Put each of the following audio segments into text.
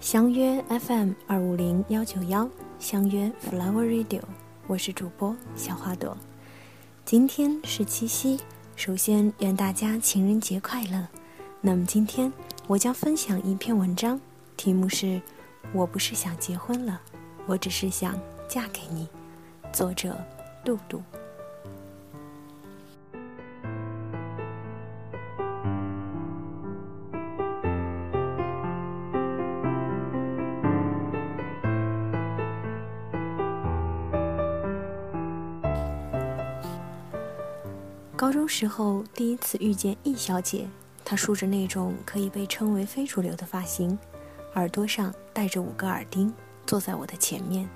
相约 FM 二五零幺九幺，相约 Flower Radio，我是主播小花朵。今天是七夕，首先愿大家情人节快乐。那么今天我将分享一篇文章，题目是《我不是想结婚了，我只是想嫁给你》，作者杜杜。高中时候第一次遇见易小姐，她梳着那种可以被称为非主流的发型，耳朵上戴着五个耳钉，坐在我的前面。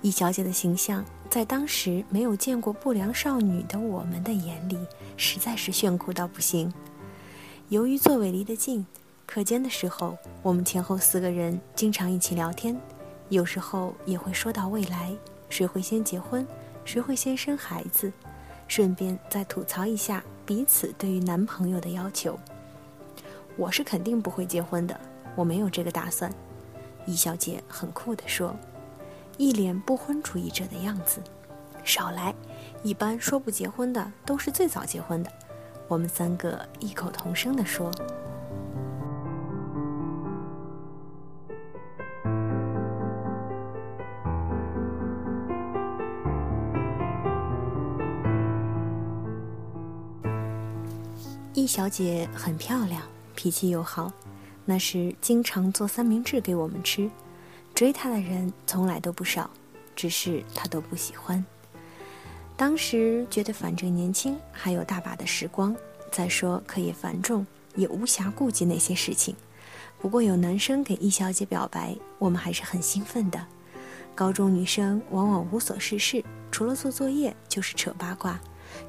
易小姐的形象在当时没有见过不良少女的我们的眼里，实在是炫酷到不行。由于座位离得近，课间的时候，我们前后四个人经常一起聊天，有时候也会说到未来，谁会先结婚，谁会先生孩子。顺便再吐槽一下彼此对于男朋友的要求。我是肯定不会结婚的，我没有这个打算。易小姐很酷地说，一脸不婚主义者的样子。少来，一般说不结婚的都是最早结婚的。我们三个异口同声地说。易小姐很漂亮，脾气又好，那时经常做三明治给我们吃。追她的人从来都不少，只是她都不喜欢。当时觉得反正年轻，还有大把的时光，再说课业繁重，也无暇顾及那些事情。不过有男生给易小姐表白，我们还是很兴奋的。高中女生往往无所事事，除了做作业就是扯八卦，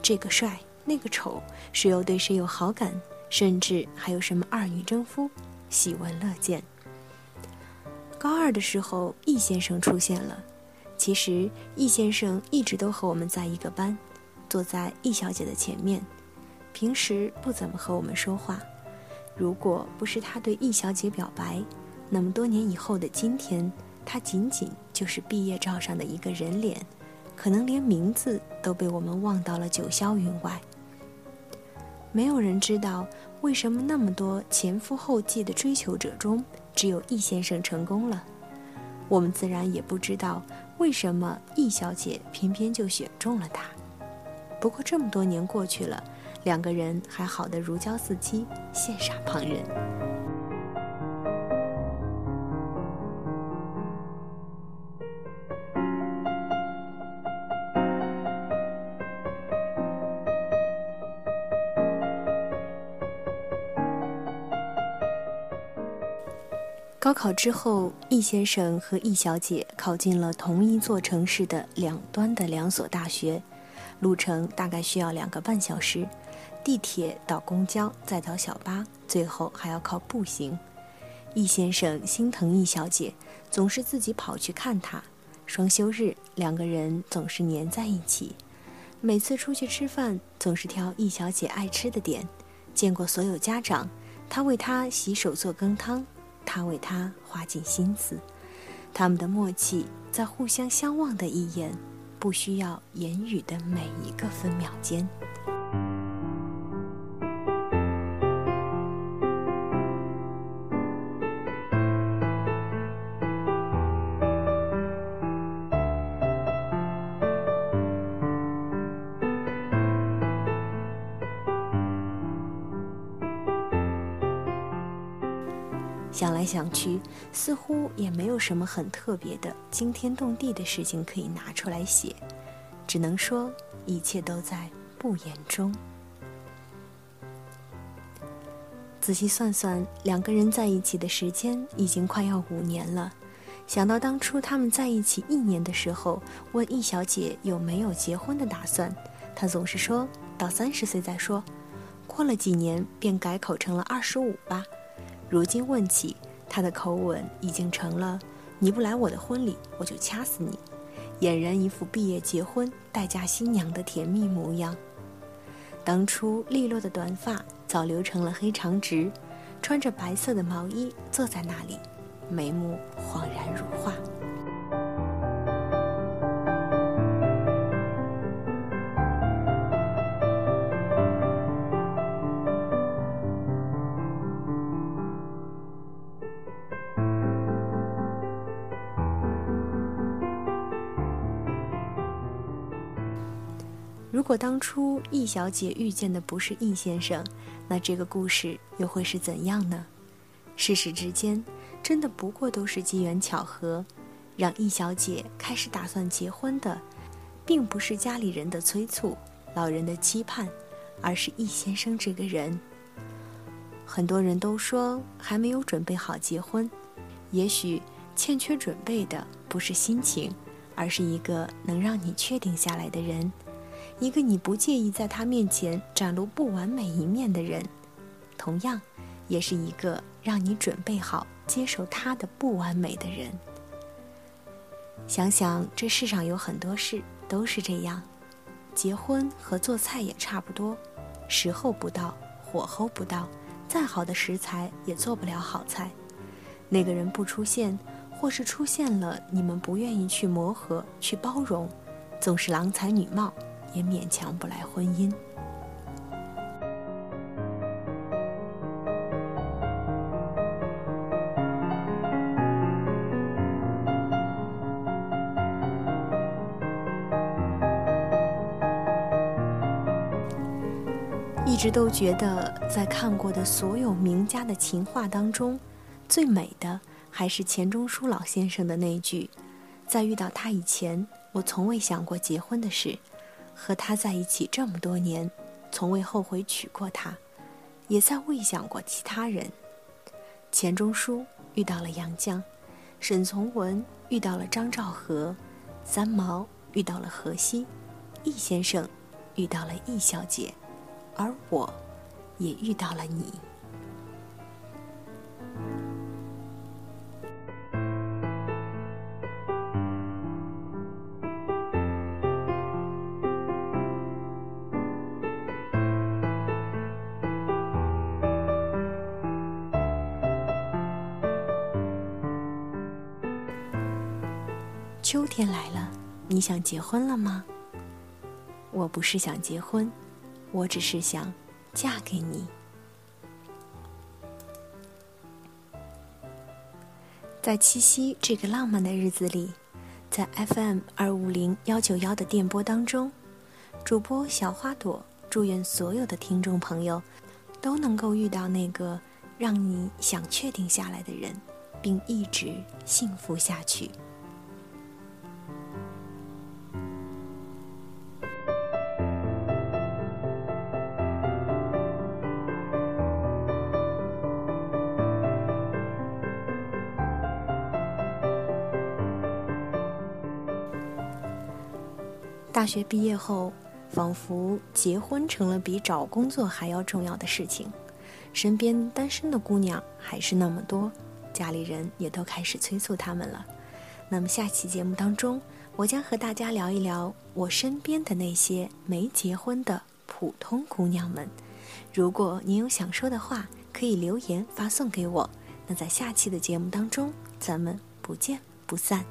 这个帅。那个丑，谁又对谁有好感，甚至还有什么二女争夫，喜闻乐见。高二的时候，易先生出现了。其实易先生一直都和我们在一个班，坐在易小姐的前面，平时不怎么和我们说话。如果不是他对易小姐表白，那么多年以后的今天，他仅仅就是毕业照上的一个人脸，可能连名字都被我们忘到了九霄云外。没有人知道为什么那么多前赴后继的追求者中，只有易先生成功了。我们自然也不知道为什么易小姐偏偏就选中了他。不过这么多年过去了，两个人还好的如胶似漆，羡煞旁人。高考之后，易先生和易小姐考进了同一座城市的两端的两所大学，路程大概需要两个半小时，地铁到公交再到小巴，最后还要靠步行。易先生心疼易小姐，总是自己跑去看她。双休日，两个人总是黏在一起。每次出去吃饭，总是挑易小姐爱吃的点。见过所有家长，他为她洗手做羹汤。他为她花尽心思，他们的默契在互相相望的一眼，不需要言语的每一个分秒间。想来想去，似乎也没有什么很特别的、惊天动地的事情可以拿出来写，只能说一切都在不言中。仔细算算，两个人在一起的时间已经快要五年了。想到当初他们在一起一年的时候，问易小姐有没有结婚的打算，她总是说到三十岁再说。过了几年，便改口成了二十五吧。如今问起，他的口吻已经成了：“你不来我的婚礼，我就掐死你。”俨然一副毕业结婚、待嫁新娘的甜蜜模样。当初利落的短发早留成了黑长直，穿着白色的毛衣坐在那里，眉目恍然如画。如果当初易小姐遇见的不是易先生，那这个故事又会是怎样呢？世事之间，真的不过都是机缘巧合，让易小姐开始打算结婚的，并不是家里人的催促、老人的期盼，而是易先生这个人。很多人都说还没有准备好结婚，也许欠缺准备的不是心情，而是一个能让你确定下来的人。一个你不介意在他面前展露不完美一面的人，同样，也是一个让你准备好接受他的不完美的人。想想这世上有很多事都是这样，结婚和做菜也差不多，时候不到，火候不到，再好的食材也做不了好菜。那个人不出现，或是出现了，你们不愿意去磨合、去包容，总是郎才女貌。也勉强不来婚姻。一直都觉得，在看过的所有名家的情话当中，最美的还是钱钟书老先生的那句：“在遇到他以前，我从未想过结婚的事。”和他在一起这么多年，从未后悔娶过她，也再未想过其他人。钱钟书遇到了杨绛，沈从文遇到了张兆和，三毛遇到了荷西，易先生遇到了易小姐，而我，也遇到了你。秋天来了，你想结婚了吗？我不是想结婚，我只是想嫁给你。在七夕这个浪漫的日子里，在 FM 二五零幺九幺的电波当中，主播小花朵祝愿所有的听众朋友都能够遇到那个让你想确定下来的人，并一直幸福下去。大学毕业后，仿佛结婚成了比找工作还要重要的事情。身边单身的姑娘还是那么多，家里人也都开始催促他们了。那么下期节目当中，我将和大家聊一聊我身边的那些没结婚的普通姑娘们。如果您有想说的话，可以留言发送给我。那在下期的节目当中，咱们不见不散。